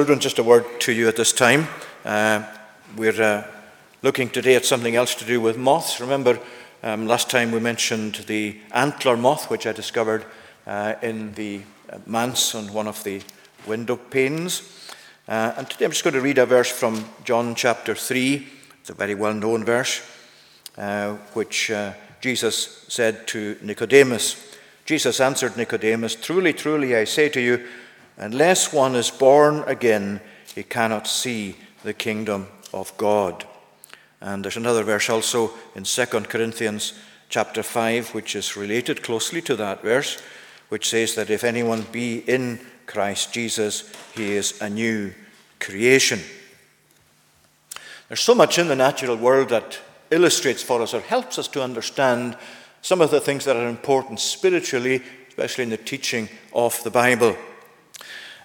Children, just a word to you at this time. Uh, we're uh, looking today at something else to do with moths. Remember, um, last time we mentioned the antler moth, which I discovered uh, in the uh, manse on one of the window panes. Uh, and today I'm just going to read a verse from John chapter 3. It's a very well known verse, uh, which Jesus said to Nicodemus. Jesus answered Nicodemus, Truly, truly, I say to you, Unless one is born again, he cannot see the kingdom of God. And there's another verse also in 2 Corinthians chapter 5, which is related closely to that verse, which says that if anyone be in Christ Jesus, he is a new creation. There's so much in the natural world that illustrates for us or helps us to understand some of the things that are important spiritually, especially in the teaching of the Bible.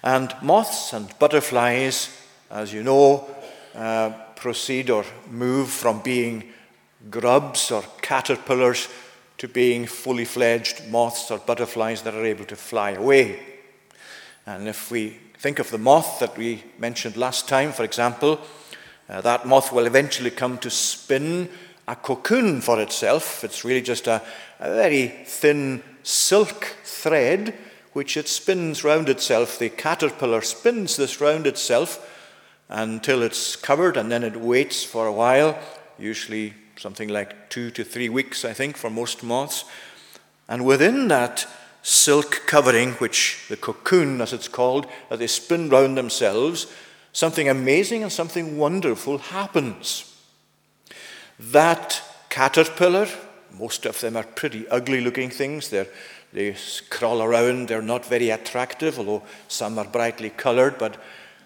And moths and butterflies, as you know, uh, proceed or move from being grubs or caterpillars to being fully fledged moths or butterflies that are able to fly away. And if we think of the moth that we mentioned last time, for example, uh, that moth will eventually come to spin a cocoon for itself. It's really just a, a very thin silk thread which it spins round itself. The caterpillar spins this round itself until it's covered, and then it waits for a while, usually something like two to three weeks, I think, for most moths. And within that silk covering, which the cocoon, as it's called, that they spin round themselves, something amazing and something wonderful happens. That caterpillar, most of them are pretty ugly looking things. They're they crawl around. They're not very attractive, although some are brightly colored, but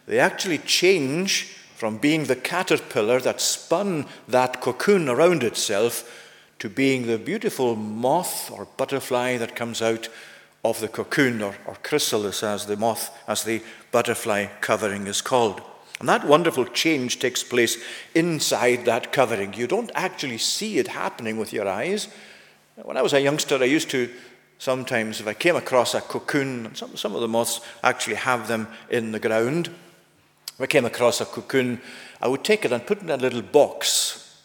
they actually change from being the caterpillar that spun that cocoon around itself to being the beautiful moth or butterfly that comes out of the cocoon or, or chrysalis as the moth, as the butterfly covering is called. And that wonderful change takes place inside that covering. You don't actually see it happening with your eyes. When I was a youngster, I used to sometimes if I came across a cocoon, some, some of the moths actually have them in the ground. If I came across a cocoon, I would take it and put it in a little box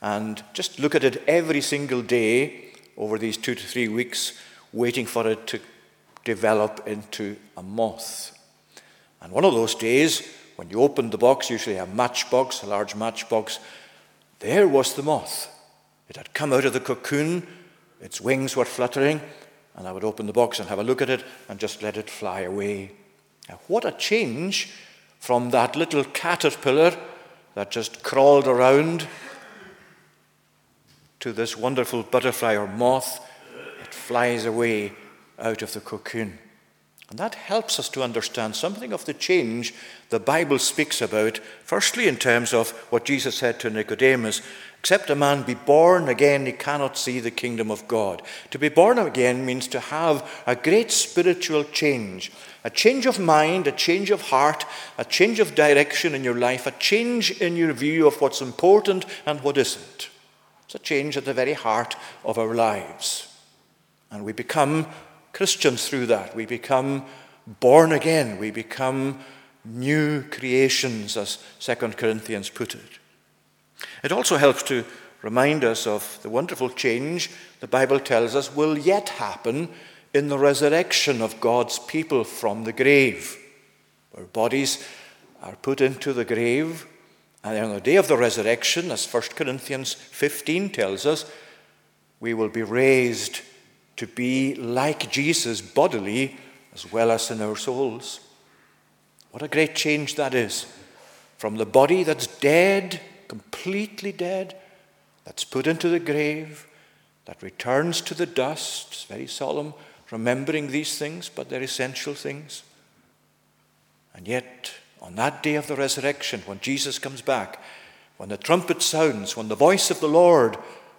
and just look at it every single day over these two to three weeks, waiting for it to develop into a moth. And one of those days, when you opened the box, usually a matchbox, a large matchbox, there was the moth. It had come out of the cocoon its wings were fluttering, and I would open the box and have a look at it and just let it fly away. Now, what a change from that little caterpillar that just crawled around to this wonderful butterfly or moth that flies away out of the cocoon. And that helps us to understand something of the change the Bible speaks about, firstly, in terms of what Jesus said to Nicodemus Except a man be born again, he cannot see the kingdom of God. To be born again means to have a great spiritual change a change of mind, a change of heart, a change of direction in your life, a change in your view of what's important and what isn't. It's a change at the very heart of our lives. And we become Christians through that. We become born again. We become new creations, as 2 Corinthians put it. It also helps to remind us of the wonderful change the Bible tells us will yet happen in the resurrection of God's people from the grave. Our bodies are put into the grave, and on the day of the resurrection, as 1 Corinthians 15 tells us, we will be raised to be like Jesus bodily as well as in our souls. What a great change that is. From the body that's dead completely dead, that's put into the grave, that returns to the dust. It's very solemn, remembering these things, but they're essential things. And yet, on that day of the resurrection, when Jesus comes back, when the trumpet sounds, when the voice of the Lord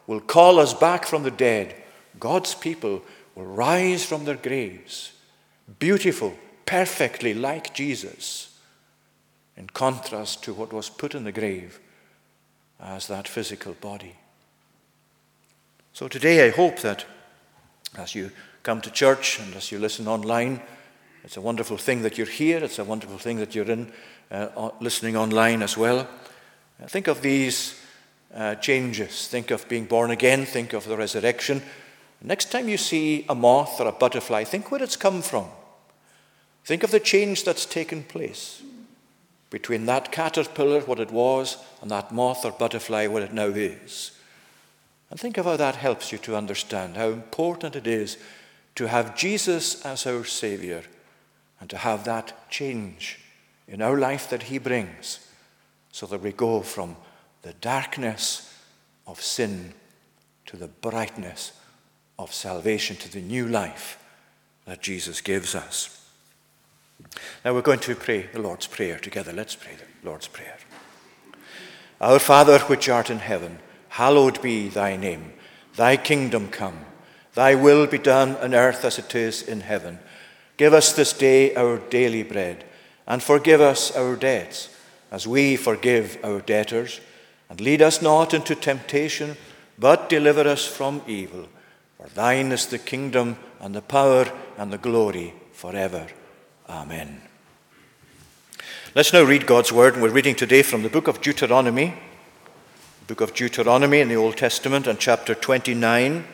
will call us back from the dead, God's people will rise from their graves, beautiful, perfectly like Jesus, in contrast to what was put in the grave as that physical body. So today I hope that as you come to church and as you listen online, It's a wonderful thing that you're here. It's a wonderful thing that you're in, uh, listening online as well. Uh, think of these uh, changes. Think of being born again. Think of the resurrection. Next time you see a moth or a butterfly, think where it's come from. Think of the change that's taken place between that caterpillar, what it was, and that moth or butterfly, what it now is. And think of how that helps you to understand how important it is to have Jesus as our Savior and to have that change in our life that He brings so that we go from the darkness of sin to the brightness of salvation, to the new life that Jesus gives us. Now we're going to pray the Lord's Prayer together. Let's pray the Lord's Prayer. Our Father, which art in heaven, hallowed be thy name. Thy kingdom come. Thy will be done on earth as it is in heaven. Give us this day our daily bread, and forgive us our debts, as we forgive our debtors. And lead us not into temptation, but deliver us from evil. For thine is the kingdom, and the power, and the glory forever. Amen. Let's now read God's word, and we're reading today from the book of Deuteronomy, book of Deuteronomy in the Old Testament, and chapter 29.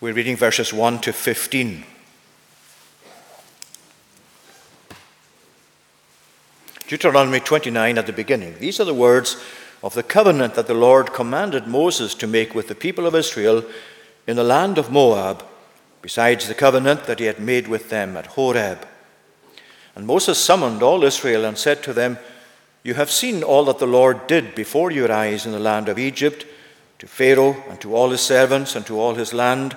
We're reading verses 1 to 15. Deuteronomy 29 at the beginning. These are the words of the covenant that the Lord commanded Moses to make with the people of Israel in the land of Moab, besides the covenant that he had made with them at Horeb. And Moses summoned all Israel and said to them, You have seen all that the Lord did before your eyes in the land of Egypt, to Pharaoh and to all his servants and to all his land,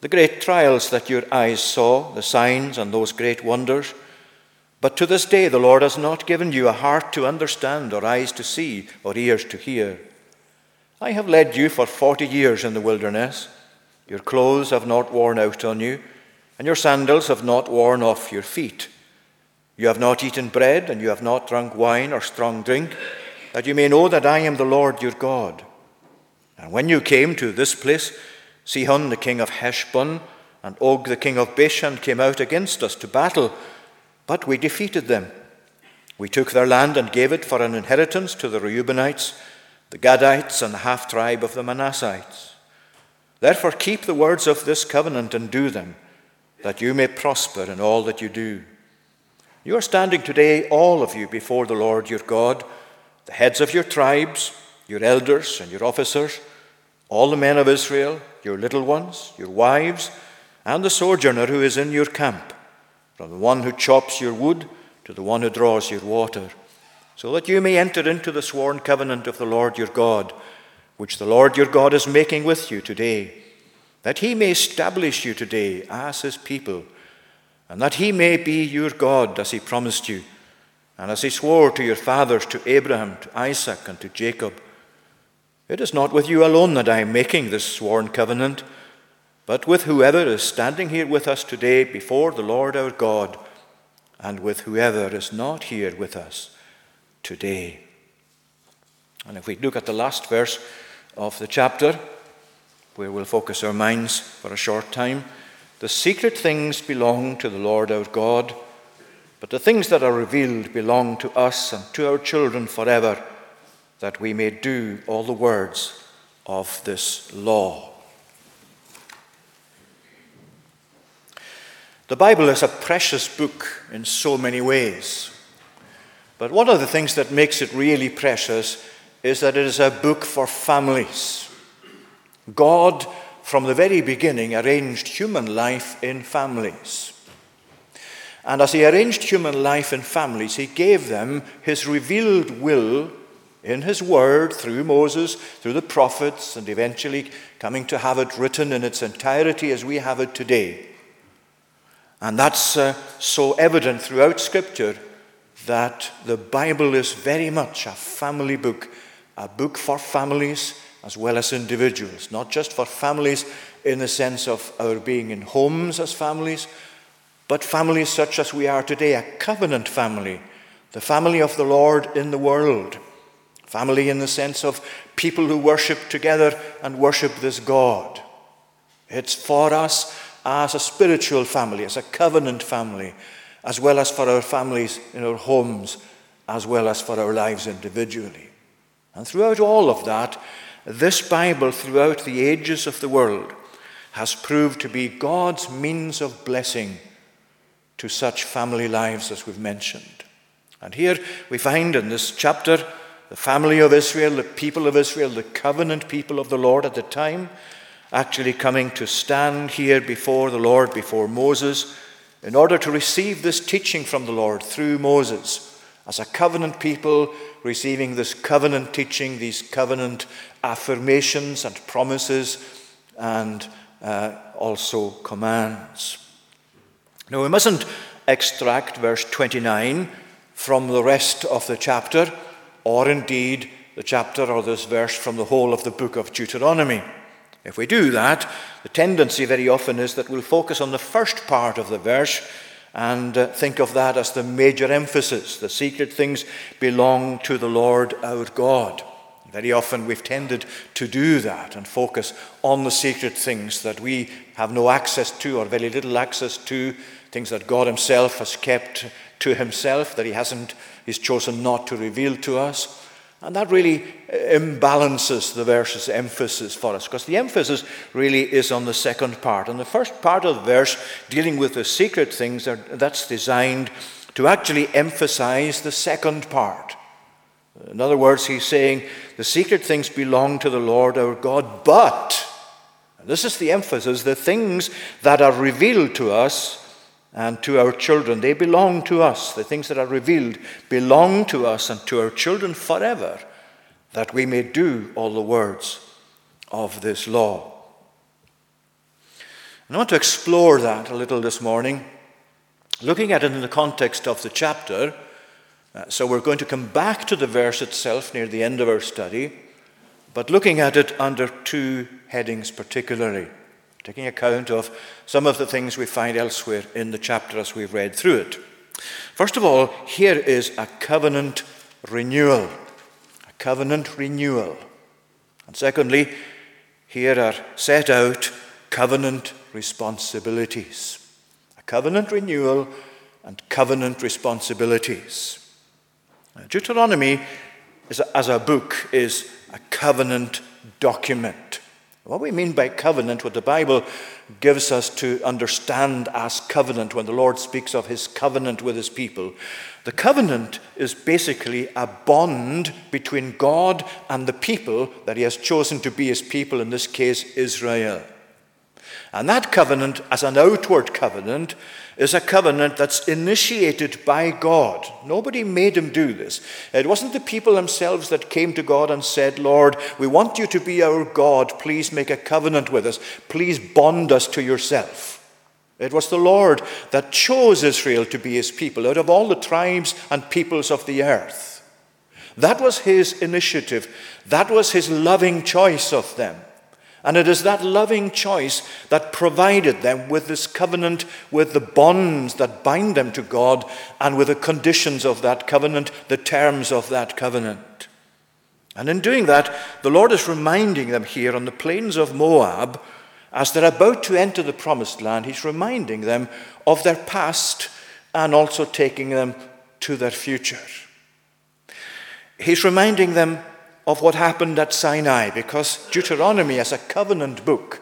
the great trials that your eyes saw, the signs and those great wonders. But to this day, the Lord has not given you a heart to understand, or eyes to see, or ears to hear. I have led you for forty years in the wilderness. Your clothes have not worn out on you, and your sandals have not worn off your feet. You have not eaten bread, and you have not drunk wine or strong drink, that you may know that I am the Lord your God. And when you came to this place, Sihon the king of Heshbon and Og the king of Bashan came out against us to battle but we defeated them. We took their land and gave it for an inheritance to the Reubenites, the Gadites, and the half tribe of the Manassites. Therefore, keep the words of this covenant and do them, that you may prosper in all that you do. You are standing today, all of you, before the Lord your God, the heads of your tribes, your elders, and your officers, all the men of Israel, your little ones, your wives, and the sojourner who is in your camp from the one who chops your wood to the one who draws your water, so that you may enter into the sworn covenant of the Lord your God, which the Lord your God is making with you today, that he may establish you today as his people, and that he may be your God as he promised you, and as he swore to your fathers, to Abraham, to Isaac, and to Jacob. It is not with you alone that I am making this sworn covenant but with whoever is standing here with us today before the Lord our God, and with whoever is not here with us today. And if we look at the last verse of the chapter, where we'll focus our minds for a short time, the secret things belong to the Lord our God, but the things that are revealed belong to us and to our children forever, that we may do all the words of this law. The Bible is a precious book in so many ways. But one of the things that makes it really precious is that it is a book for families. God, from the very beginning, arranged human life in families. And as He arranged human life in families, He gave them His revealed will in His Word through Moses, through the prophets, and eventually coming to have it written in its entirety as we have it today. And that's uh, so evident throughout Scripture that the Bible is very much a family book, a book for families as well as individuals, not just for families in the sense of our being in homes as families, but families such as we are today, a covenant family, the family of the Lord in the world, Family in the sense of people who worship together and worship this God. It's for us as a spiritual family, as a covenant family, as well as for our families in our homes, as well as for our lives individually. And throughout all of that, this Bible, throughout the ages of the world, has proved to be God's means of blessing to such family lives as we've mentioned. And here we find in this chapter the family of Israel, the people of Israel, the covenant people of the Lord at the time, actually coming to stand here before the Lord, before Moses, in order to receive this teaching from the Lord through Moses, as a covenant people receiving this covenant teaching, these covenant affirmations and promises, and uh, also commands. Now, we mustn't extract verse 29 from the rest of the chapter, or indeed the chapter or this verse from the whole of the book of Deuteronomy. If we do that, the tendency very often is that we'll focus on the first part of the verse and uh, think of that as the major emphasis. The secret things belong to the Lord our God. Very often we've tended to do that and focus on the secret things that we have no access to or very little access to, things that God Himself has kept to Himself, that He hasn't, He's chosen not to reveal to us. And that really uh, imbalances the verse's emphasis for us, because the emphasis really is on the second part. And the first part of the verse, dealing with the secret things, that's designed to actually emphasize the second part. In other words, he's saying the secret things belong to the Lord our God, but, this is the emphasis, the things that are revealed to us and to our children. They belong to us. The things that are revealed belong to us and to our children forever, that we may do all the words of this law. And I want to explore that a little this morning, looking at it in the context of the chapter. Uh, so we're going to come back to the verse itself near the end of our study, but looking at it under two headings particularly taking account of some of the things we find elsewhere in the chapter as we've read through it. First of all, here is a covenant renewal. A covenant renewal. And secondly, here are set out covenant responsibilities. A covenant renewal and covenant responsibilities. Deuteronomy, as a book, is a covenant document. What we mean by covenant, what the Bible gives us to understand as covenant when the Lord speaks of his covenant with his people, the covenant is basically a bond between God and the people that he has chosen to be his people, in this case, Israel. And that covenant, as an outward covenant, is a covenant that's initiated by God. Nobody made him do this. It wasn't the people themselves that came to God and said, Lord, we want you to be our God. Please make a covenant with us. Please bond us to yourself. It was the Lord that chose Israel to be his people out of all the tribes and peoples of the earth. That was his initiative. That was his loving choice of them. And it is that loving choice that provided them with this covenant, with the bonds that bind them to God, and with the conditions of that covenant, the terms of that covenant. And in doing that, the Lord is reminding them here on the plains of Moab, as they're about to enter the promised land, He's reminding them of their past and also taking them to their future. He's reminding them of what happened at Sinai, because Deuteronomy, as a covenant book,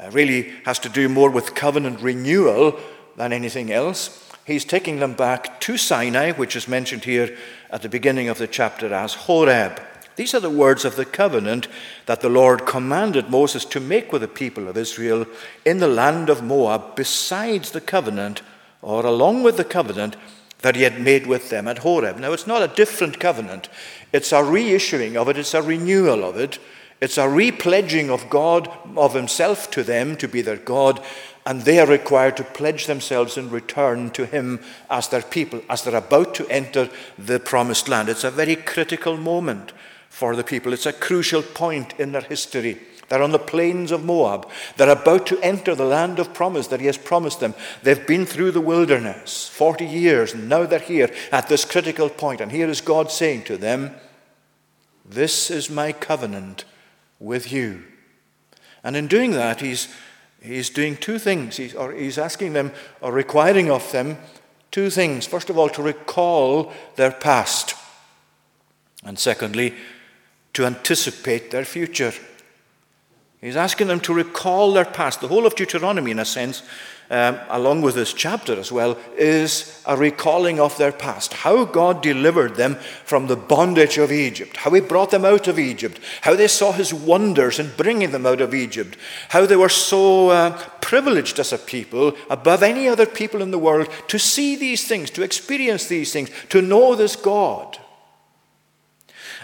uh, really has to do more with covenant renewal than anything else. He's taking them back to Sinai, which is mentioned here at the beginning of the chapter as Horeb. These are the words of the covenant that the Lord commanded Moses to make with the people of Israel in the land of Moab, besides the covenant, or along with the covenant that he had made with them at Horeb. Now, it's not a different covenant, it's a reissuing of it, it's a renewal of it, it's a repledging of God, of Himself to them to be their God, and they are required to pledge themselves in return to Him as their people, as they're about to enter the promised land. It's a very critical moment for the people, it's a crucial point in their history. They're on the plains of Moab. They're about to enter the land of promise that He has promised them. They've been through the wilderness 40 years, and now they're here at this critical point. And here is God saying to them, This is my covenant with you. And in doing that, he's, he's doing two things. He's, or he's asking them, or requiring of them, two things. First of all, to recall their past. And secondly, to anticipate their future. He's asking them to recall their past. The whole of Deuteronomy, in a sense, um, along with this chapter as well, is a recalling of their past. How God delivered them from the bondage of Egypt, how He brought them out of Egypt, how they saw His wonders in bringing them out of Egypt, how they were so uh, privileged as a people, above any other people in the world, to see these things, to experience these things, to know this God.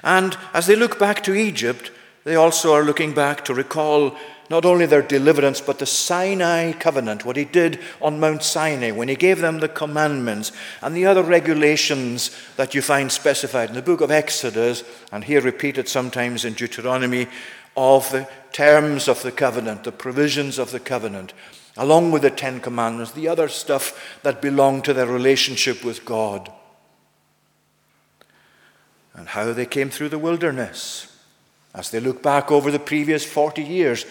And as they look back to Egypt, they also are looking back to recall not only their deliverance, but the Sinai covenant, what he did on Mount Sinai when he gave them the commandments and the other regulations that you find specified in the book of Exodus, and here repeated sometimes in Deuteronomy, of the terms of the covenant, the provisions of the covenant, along with the Ten Commandments, the other stuff that belonged to their relationship with God, and how they came through the wilderness as they look back over the previous 40 years,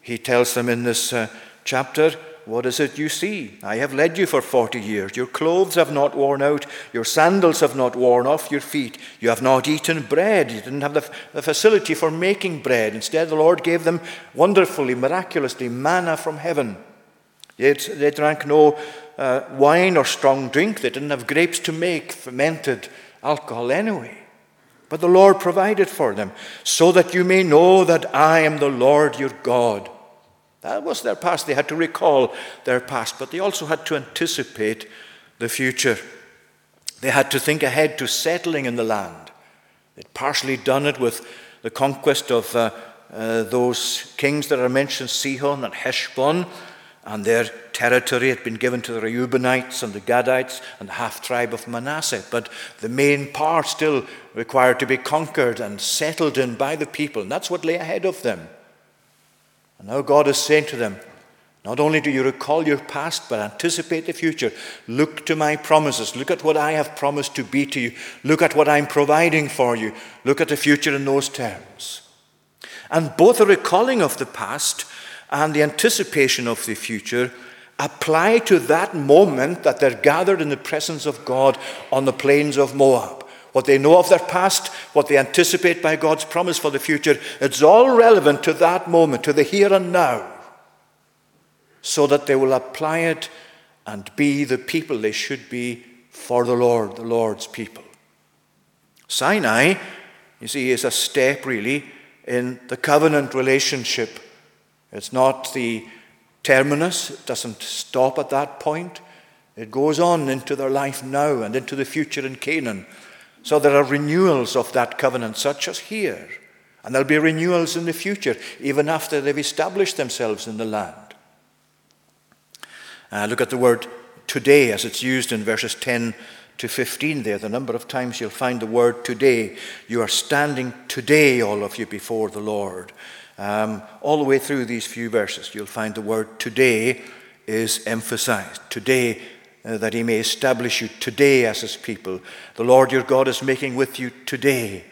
he tells them in this uh, chapter, What is it you see? I have led you for 40 years. Your clothes have not worn out. Your sandals have not worn off your feet. You have not eaten bread. You didn't have the, the facility for making bread. Instead, the Lord gave them wonderfully, miraculously, manna from heaven. Yet they drank no uh, wine or strong drink. They didn't have grapes to make fermented alcohol anyway. But the Lord provided for them, so that you may know that I am the Lord your God. That was their past. They had to recall their past, but they also had to anticipate the future. They had to think ahead to settling in the land. They'd partially done it with the conquest of uh, uh, those kings that are mentioned, Sihon and Heshbon, and their territory had been given to the Reubenites and the Gadites and the half tribe of Manasseh. But the main part still required to be conquered and settled in by the people. And that's what lay ahead of them. And now God is saying to them, not only do you recall your past, but anticipate the future. Look to my promises. Look at what I have promised to be to you. Look at what I'm providing for you. Look at the future in those terms. And both the recalling of the past and the anticipation of the future apply to that moment that they're gathered in the presence of God on the plains of Moab. What they know of their past, what they anticipate by God's promise for the future, it's all relevant to that moment, to the here and now, so that they will apply it and be the people they should be for the Lord, the Lord's people. Sinai, you see, is a step really in the covenant relationship it's not the terminus, it doesn't stop at that point. It goes on into their life now and into the future in Canaan. So there are renewals of that covenant, such as here. And there'll be renewals in the future, even after they've established themselves in the land. Uh, look at the word today as it's used in verses 10 to 15 there. The number of times you'll find the word today. You are standing today, all of you, before the Lord. Um, all the way through these few verses, you'll find the word today is emphasized. Today, Uh, that he may establish you today as his people. The Lord your God is making with you today.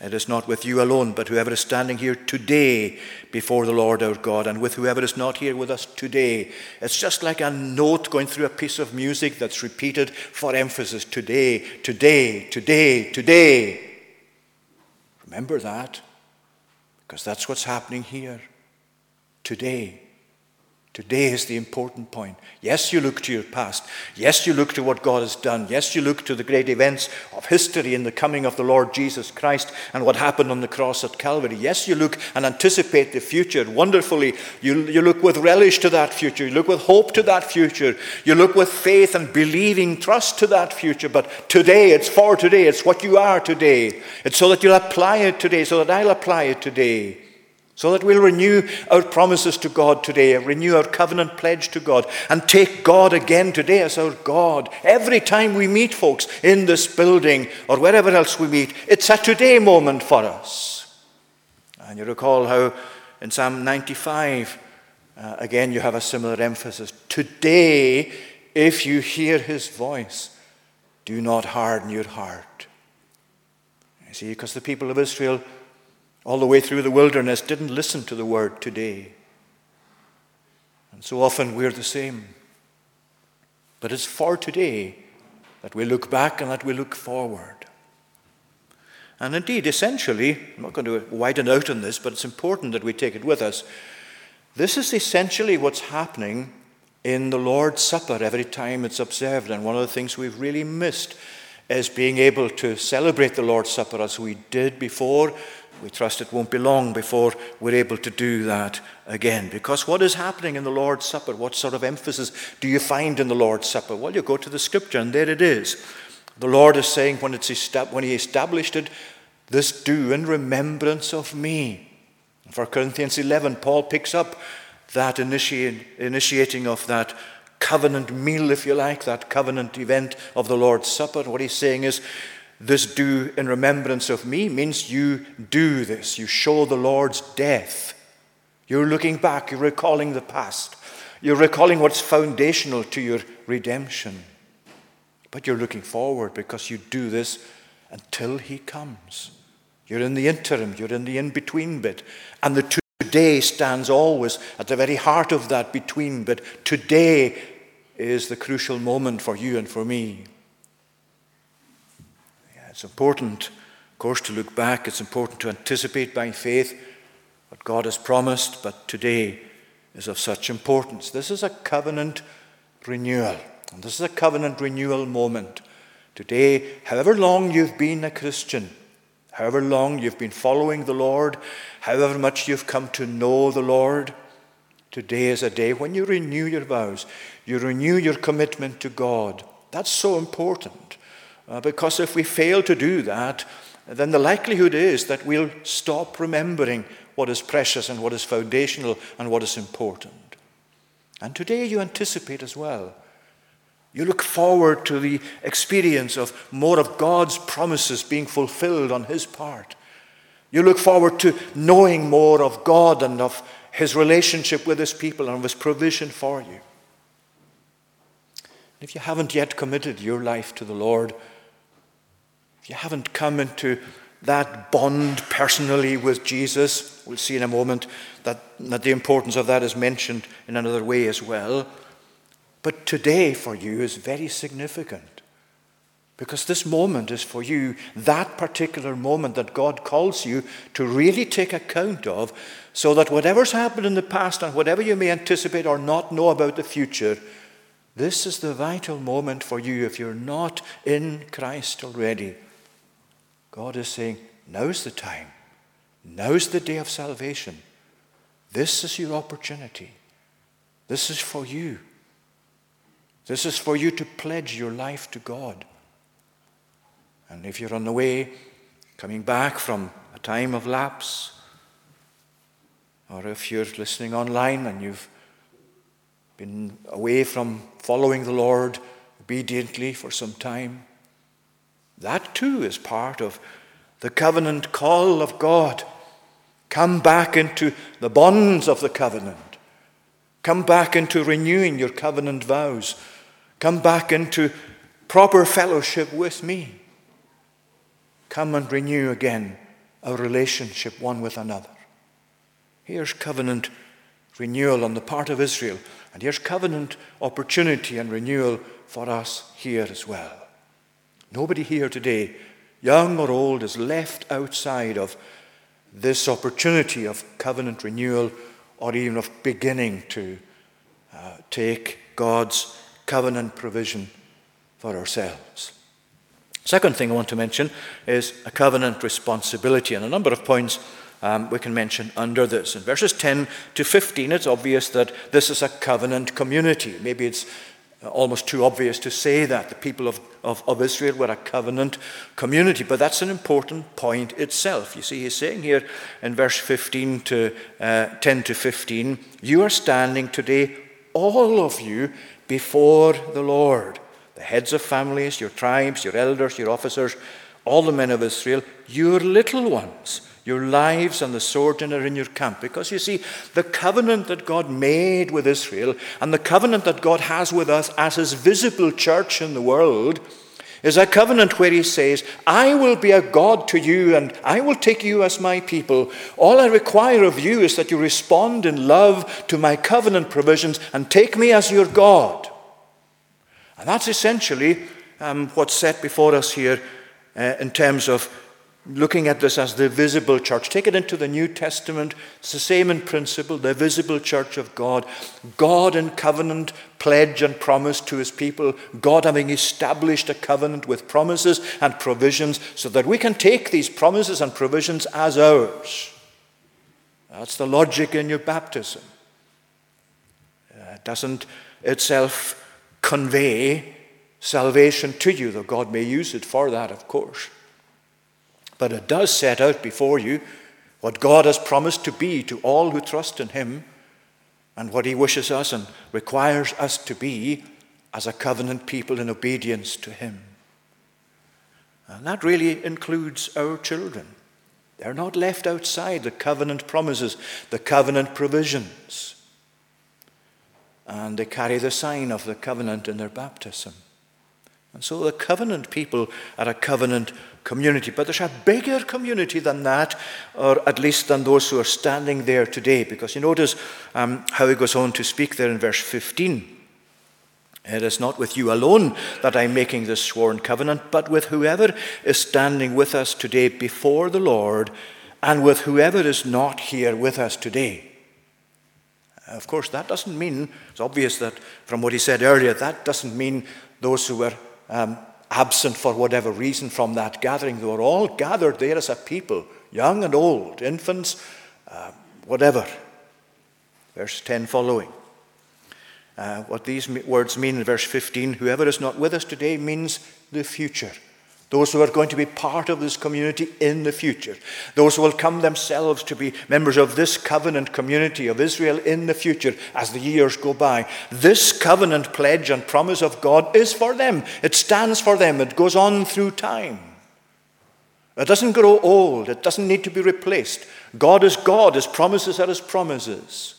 It is not with you alone, but whoever is standing here today before the Lord our God, and with whoever is not here with us today. It's just like a note going through a piece of music that's repeated for emphasis today, today, today, today. Remember that. Because that's what's happening here today. Today is the important point. Yes, you look to your past. Yes, you look to what God has done. Yes, you look to the great events of history in the coming of the Lord Jesus Christ and what happened on the cross at Calvary. Yes, you look and anticipate the future wonderfully. You, you look with relish to that future. You look with hope to that future. You look with faith and believing trust to that future. But today, it's for today. It's what you are today. It's so that you'll apply it today, so that I'll apply it today so that we'll renew our promises to God today, renew our covenant pledge to God, and take God again today as our God. Every time we meet folks in this building or wherever else we meet, it's a today moment for us. And you recall how in Psalm 95, uh, again, you have a similar emphasis. Today, if you hear his voice, do not harden your heart. You see, because the people of Israel, all the way through the wilderness, didn't listen to the word today. And so often we're the same. But it's for today that we look back and that we look forward. And indeed, essentially, I'm not going to widen out on this, but it's important that we take it with us. This is essentially what's happening in the Lord's Supper every time it's observed. And one of the things we've really missed is being able to celebrate the Lord's Supper as we did before. We trust it won't be long before we're able to do that again. Because what is happening in the Lord's Supper? What sort of emphasis do you find in the Lord's Supper? Well, you go to the scripture, and there it is. The Lord is saying when, it's when He established it, this do in remembrance of me. For Corinthians 11, Paul picks up that initiating of that covenant meal, if you like, that covenant event of the Lord's Supper. What he's saying is, this do in remembrance of me means you do this. You show the Lord's death. You're looking back, you're recalling the past, you're recalling what's foundational to your redemption. But you're looking forward because you do this until He comes. You're in the interim, you're in the in between bit. And the today stands always at the very heart of that between bit. Today is the crucial moment for you and for me. It's important, of course, to look back. It's important to anticipate by faith what God has promised, but today is of such importance. This is a covenant renewal. And this is a covenant renewal moment. Today, however long you've been a Christian, however long you've been following the Lord, however much you've come to know the Lord, today is a day when you renew your vows, you renew your commitment to God. That's so important. Uh, because if we fail to do that, then the likelihood is that we'll stop remembering what is precious and what is foundational and what is important. And today you anticipate as well you look forward to the experience of more of God's promises being fulfilled on His part. You look forward to knowing more of God and of His relationship with His people and of His provision for you. If you haven't yet committed your life to the Lord, you haven't come into that bond personally with Jesus, we'll see in a moment that, that the importance of that is mentioned in another way as well. But today for you is very significant because this moment is for you that particular moment that God calls you to really take account of so that whatever's happened in the past and whatever you may anticipate or not know about the future, this is the vital moment for you if you're not in Christ already. God is saying, now's the time. Now's the day of salvation. This is your opportunity. This is for you. This is for you to pledge your life to God. And if you're on the way, coming back from a time of lapse, or if you're listening online and you've been away from following the Lord obediently for some time, that too is part of the covenant call of God. Come back into the bonds of the covenant. Come back into renewing your covenant vows. Come back into proper fellowship with me. Come and renew again our relationship one with another. Here's covenant renewal on the part of Israel, and here's covenant opportunity and renewal for us here as well. Nobody here today, young or old, is left outside of this opportunity of covenant renewal or even of beginning to uh, take God's covenant provision for ourselves. Second thing I want to mention is a covenant responsibility, and a number of points um, we can mention under this. In verses 10 to 15, it's obvious that this is a covenant community. Maybe it's almost too obvious to say that the people of, of, of, Israel were a covenant community, but that's an important point itself. You see, he's saying here in verse 15 to uh, 10 to 15, you are standing today, all of you, before the Lord. The heads of families, your tribes, your elders, your officers, all the men of Israel, your little ones, your lives and the sojourner in your camp. Because you see, the covenant that God made with Israel and the covenant that God has with us as his visible church in the world is a covenant where he says, I will be a God to you and I will take you as my people. All I require of you is that you respond in love to my covenant provisions and take me as your God. And that's essentially um, what's set before us here uh, in terms of looking at this as the visible church. Take it into the New Testament. It's the same in principle, the visible church of God. God in covenant, pledge, and promise to his people. God having established a covenant with promises and provisions so that we can take these promises and provisions as ours. That's the logic in your baptism. Uh, it doesn't itself convey salvation to you, though God may use it for that, of course. But it does set out before you what God has promised to be to all who trust in Him and what He wishes us and requires us to be as a covenant people in obedience to Him. And that really includes our children. They're not left outside the covenant promises, the covenant provisions. And they carry the sign of the covenant in their baptism. And so the covenant people are a covenant community. But there's a bigger community than that, or at least than those who are standing there today. Because you notice um, how he goes on to speak there in verse 15. It is not with you alone that I'm making this sworn covenant, but with whoever is standing with us today before the Lord, and with whoever is not here with us today. Of course, that doesn't mean, it's obvious that from what he said earlier, that doesn't mean those who were um, absent for whatever reason from that gathering. They were all gathered there as a people, young and old, infants, uh, whatever. Verse 10 following. Uh, what these words mean in verse 15 whoever is not with us today means the future. Those who are going to be part of this community in the future. Those who will come themselves to be members of this covenant community of Israel in the future as the years go by. This covenant pledge and promise of God is for them. It stands for them. It goes on through time. It doesn't grow old. It doesn't need to be replaced. God is God. His promises are His promises.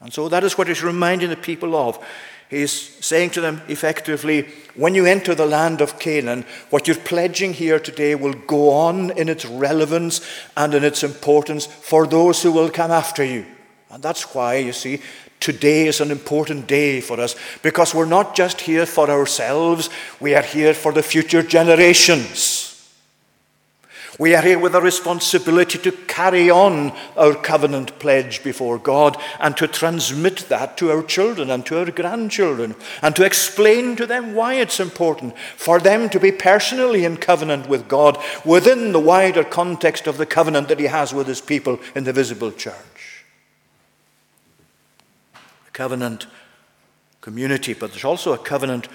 And so that is what he's reminding the people of. He's saying to them effectively, when you enter the land of Canaan, what you're pledging here today will go on in its relevance and in its importance for those who will come after you. And that's why, you see, today is an important day for us because we're not just here for ourselves, we are here for the future generations. We are here with a responsibility to carry on our covenant pledge before God and to transmit that to our children and to our grandchildren and to explain to them why it's important for them to be personally in covenant with God within the wider context of the covenant that He has with His people in the visible church. A covenant community, but there's also a covenant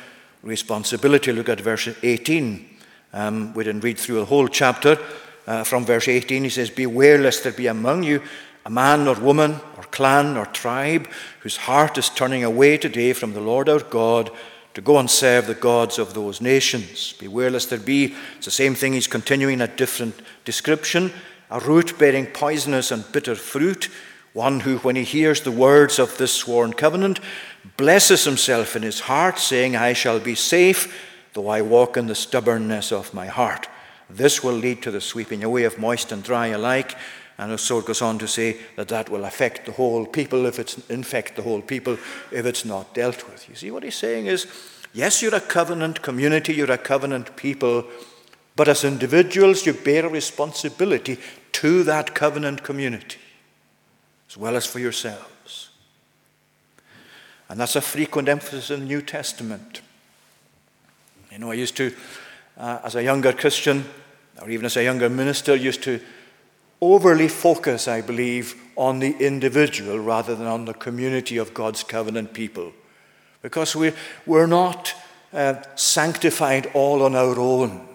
responsibility. Look at verse 18. Um, we didn't read through the whole chapter. Uh, from verse 18, he says, Beware lest there be among you a man or woman or clan or tribe whose heart is turning away today from the Lord our God to go and serve the gods of those nations. Beware lest there be, it's the same thing, he's continuing a different description, a root bearing poisonous and bitter fruit, one who, when he hears the words of this sworn covenant, blesses himself in his heart, saying, I shall be safe though I walk in the stubbornness of my heart. This will lead to the sweeping away of moist and dry alike. And so it goes on to say that that will affect the whole people if it's infect the whole people if it's not dealt with. You see what he's saying is, yes, you're a covenant community, you're a covenant people, but as individuals, you bear a responsibility to that covenant community, as well as for yourselves. And that's a frequent emphasis in the New Testament. You know, I used to, uh, as a younger Christian, or even as a younger minister, used to overly focus, I believe, on the individual rather than on the community of God's covenant people. Because we're, we're not uh, sanctified all on our own.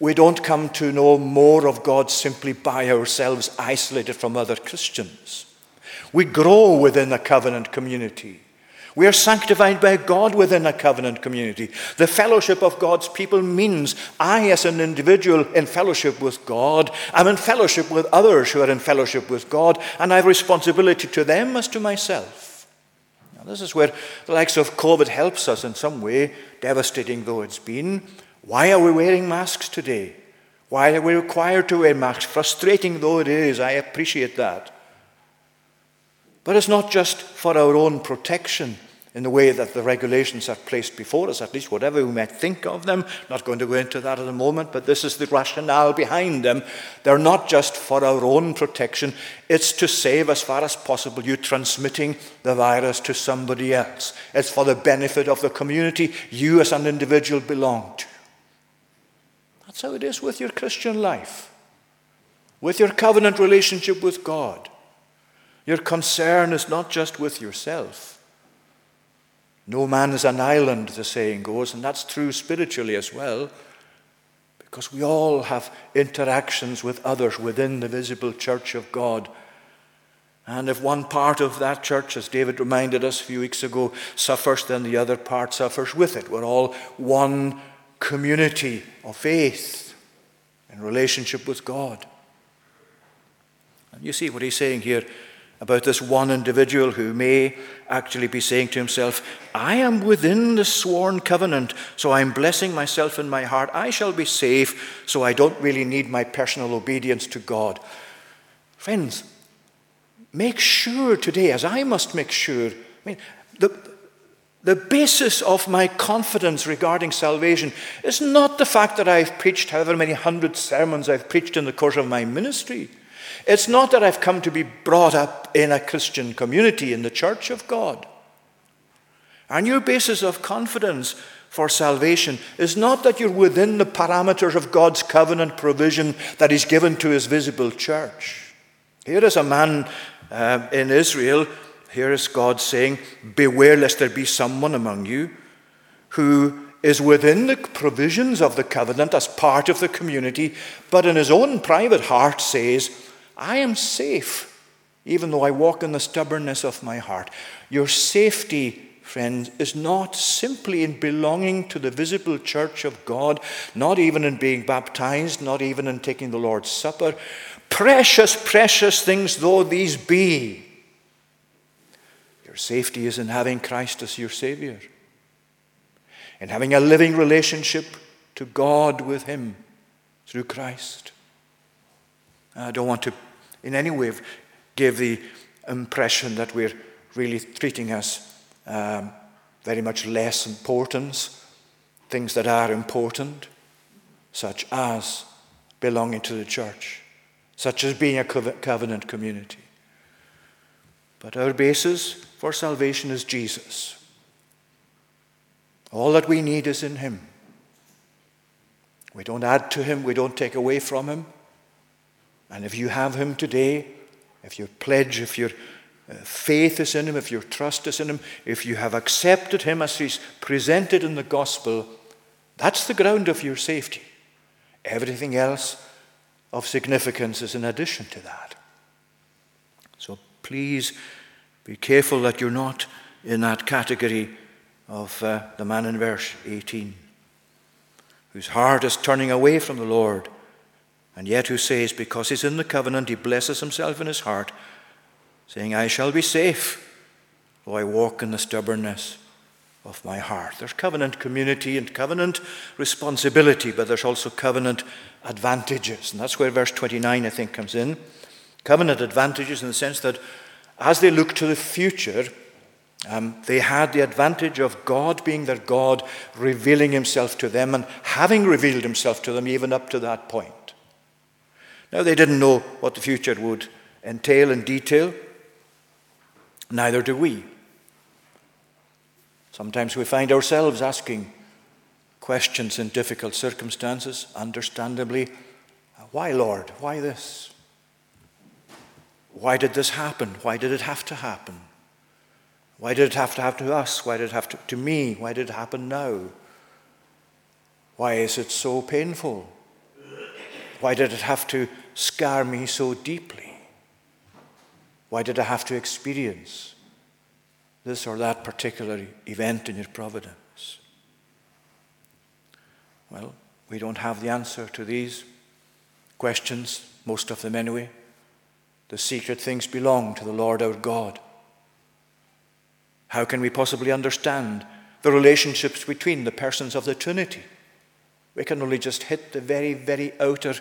We don't come to know more of God simply by ourselves, isolated from other Christians. We grow within a covenant community. We are sanctified by God within a covenant community. The fellowship of God's people means I, as an individual in fellowship with God, I'm in fellowship with others who are in fellowship with God, and I have responsibility to them as to myself. Now, this is where the likes of COVID helps us in some way, devastating though it's been. Why are we wearing masks today? Why are we required to wear masks? Frustrating though it is, I appreciate that. But it's not just for our own protection in the way that the regulations are placed before us, at least whatever we might think of them. Not going to go into that at the moment, but this is the rationale behind them. They're not just for our own protection, it's to save, as far as possible, you transmitting the virus to somebody else. It's for the benefit of the community you as an individual belong to. That's how it is with your Christian life, with your covenant relationship with God. Your concern is not just with yourself no man is an island, the saying goes, and that's true spiritually as well, because we all have interactions with others within the visible church of God. And if one part of that church, as David reminded us a few weeks ago, suffers, then the other part suffers with it. We're all one community of faith in relationship with God. And you see what he's saying here about this one individual who may actually be saying to himself, I am within the sworn covenant, so I'm blessing myself in my heart. I shall be safe, so I don't really need my personal obedience to God. Friends, make sure today, as I must make sure, I mean, the, the basis of my confidence regarding salvation is not the fact that I've preached however many hundred sermons I've preached in the course of my ministry. It's not that I've come to be brought up in a Christian community in the church of God. And your basis of confidence for salvation is not that you're within the parameters of God's covenant provision that He's given to His visible church. Here is a man uh, in Israel, here is God saying, Beware lest there be someone among you who is within the provisions of the covenant as part of the community, but in his own private heart says, I am safe, even though I walk in the stubbornness of my heart. Your safety, friends, is not simply in belonging to the visible church of God, not even in being baptized, not even in taking the Lord's Supper. Precious, precious things though these be, your safety is in having Christ as your Savior, in having a living relationship to God with Him through Christ. I don't want to in any way give the impression that we're really treating as um, very much less importance, things that are important, such as belonging to the church, such as being a covenant community. But our basis for salvation is Jesus. All that we need is in Him. We don't add to Him, we don't take away from Him. And if you have Him today, if your pledge, if your uh, faith is in Him, if your trust is in Him, if you have accepted Him as He's presented in the gospel, that's the ground of your safety. Everything else of significance is in addition to that. So please be careful that you're not in that category of uh, the man in verse 18, whose heart is turning away from the Lord and yet who says, because he's in the covenant, he blesses himself in his heart, saying, I shall be safe, though I walk in the stubbornness of my heart. There's covenant community and covenant responsibility, but there's also covenant advantages. And that's where verse 29, I think, comes in. Covenant advantages in the sense that as they look to the future, um, they had the advantage of God being their God, revealing himself to them and having revealed himself to them even up to that point. Now, they didn't know what the future would entail in detail. Neither do we. Sometimes we find ourselves asking questions in difficult circumstances, understandably. Why, Lord? Why this? Why did this happen? Why did it have to happen? Why did it have to happen to us? Why did it have to, to me? Why did it happen now? Why is it so painful? Why did it have to scar me so deeply? Why did I have to experience this or that particular event in your providence? Well, we don't have the answer to these questions, most of them anyway. The secret things belong to the Lord our God. How can we possibly understand the relationships between the persons of the Trinity? We can only just hit the very, very outer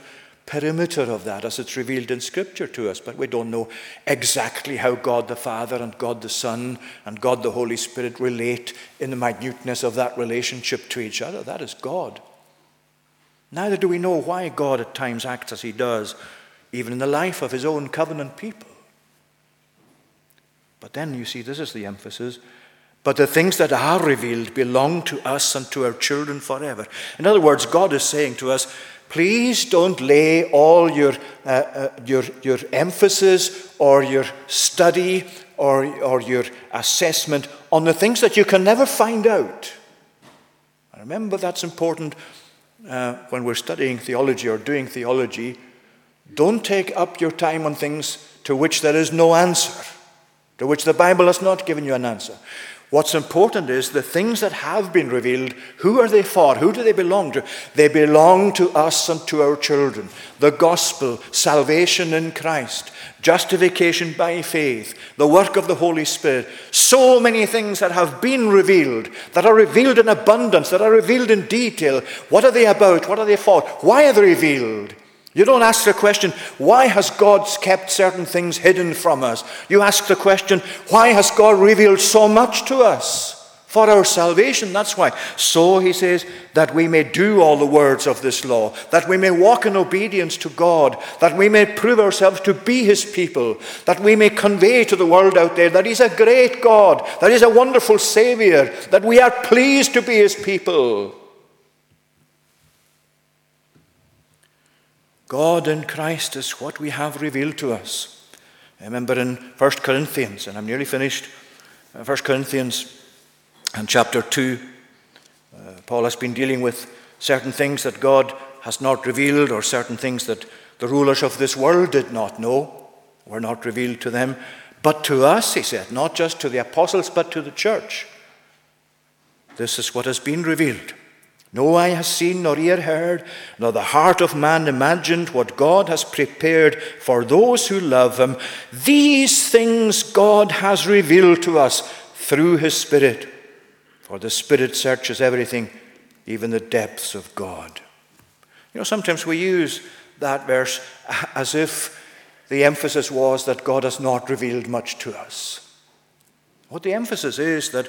perimeter of that as it's revealed in Scripture to us, but we don't know exactly how God the Father and God the Son and God the Holy Spirit relate in the minuteness of that relationship to each other. That is God. Neither do we know why God at times acts as he does, even in the life of his own covenant people. But then you see, this is the emphasis. But the things that are revealed belong to us and to our children forever. In other words, God is saying to us, please don't lay all your, uh, uh, your, your emphasis or your study or, or your assessment on the things that you can never find out. I Remember, that's important uh, when we're studying theology or doing theology. Don't take up your time on things to which there is no answer, to which the Bible has not given you an answer. What's important is the things that have been revealed, who are they for? Who do they belong to? They belong to us and to our children. The gospel, salvation in Christ, justification by faith, the work of the Holy Spirit. So many things that have been revealed, that are revealed in abundance, that are revealed in detail. What are they about? What are they for? Why are they revealed? You don't ask the question, why has God kept certain things hidden from us? You ask the question, why has God revealed so much to us? For our salvation, that's why. So, he says, that we may do all the words of this law, that we may walk in obedience to God, that we may prove ourselves to be his people, that we may convey to the world out there that he's a great God, that he's a wonderful Savior, that we are pleased to be his people. God in Christ is what we have revealed to us. I remember in 1 Corinthians, and I'm nearly finished, 1 uh, Corinthians and chapter 2, uh, Paul has been dealing with certain things that God has not revealed, or certain things that the rulers of this world did not know, were not revealed to them. But to us, he said, not just to the apostles, but to the church. This is what has been revealed. No eye has seen, nor ear heard, nor the heart of man imagined what God has prepared for those who love Him. These things God has revealed to us through His Spirit. For the Spirit searches everything, even the depths of God. You know, sometimes we use that verse as if the emphasis was that God has not revealed much to us. What the emphasis is that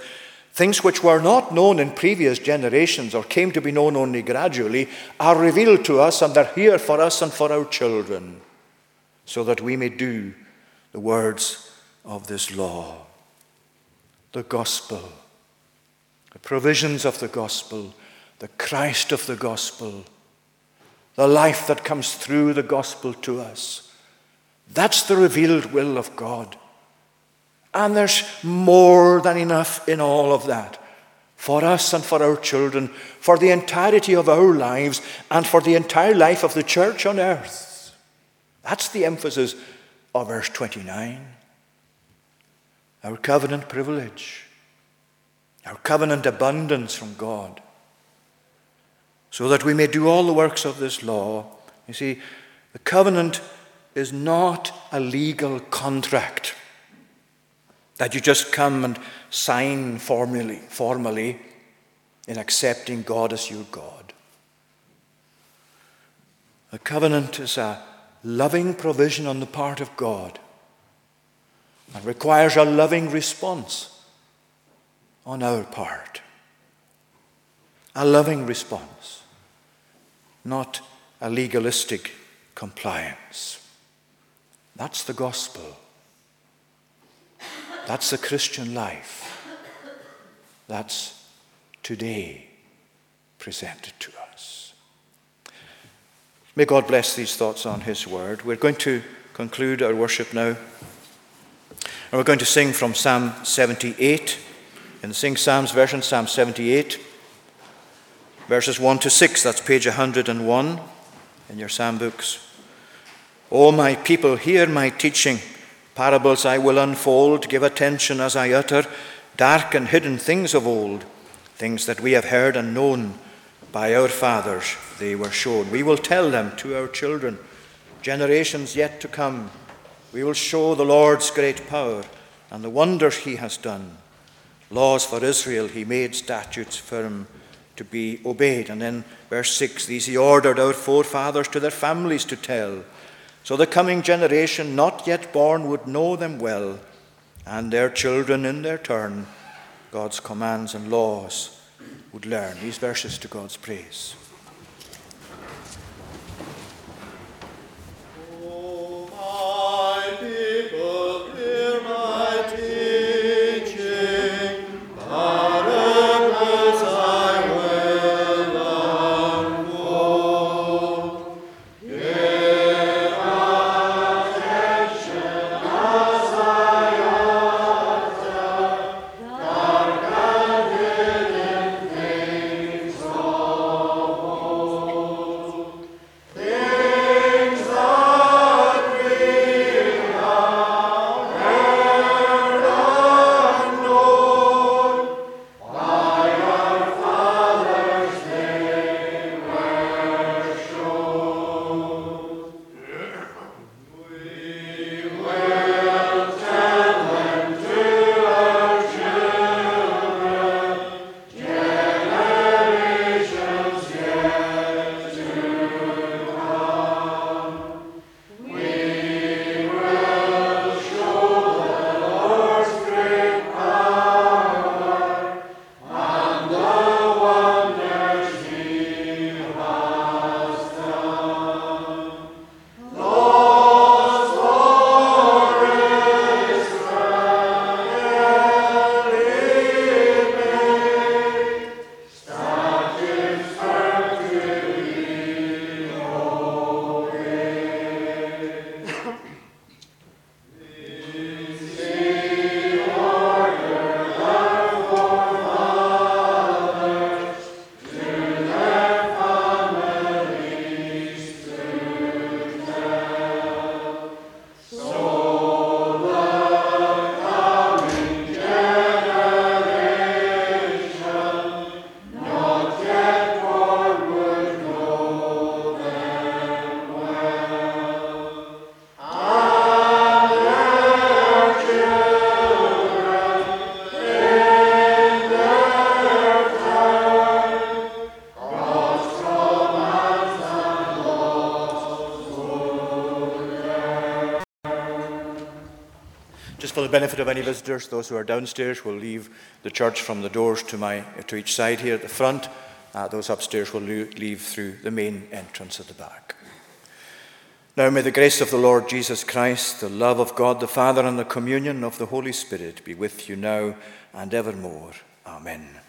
Things which were not known in previous generations or came to be known only gradually are revealed to us and they're here for us and for our children so that we may do the words of this law. The gospel, the provisions of the gospel, the Christ of the gospel, the life that comes through the gospel to us. That's the revealed will of God. And there's more than enough in all of that for us and for our children, for the entirety of our lives, and for the entire life of the church on earth. That's the emphasis of verse 29. Our covenant privilege, our covenant abundance from God, so that we may do all the works of this law. You see, the covenant is not a legal contract that you just come and sign formally, formally in accepting God as your God. A covenant is a loving provision on the part of God and requires a loving response on our part. A loving response, not a legalistic compliance. That's the gospel. That's the Christian life. That's today presented to us. May God bless these thoughts on His word. We're going to conclude our worship now. And we're going to sing from Psalm 78 in the Sing Psalms version, Psalm 78, verses 1 to 6. That's page 101 in your Psalm books. O my people, hear my teaching. Parables I will unfold, give attention as I utter dark and hidden things of old, things that we have heard and known by our fathers, they were shown. We will tell them to our children, generations yet to come. We will show the Lord's great power and the wonders he has done. Laws for Israel he made statutes firm, to be obeyed. And then verse 6 These he ordered our forefathers to their families to tell, so the coming generation, not yet born, would know them well, and their children in their turn, God's commands and laws would learn. These verses to God's praise. Benefit of any visitors, those who are downstairs will leave the church from the doors to, my, to each side here at the front. Uh, those upstairs will leave through the main entrance at the back. Now may the grace of the Lord Jesus Christ, the love of God the Father, and the communion of the Holy Spirit be with you now and evermore. Amen.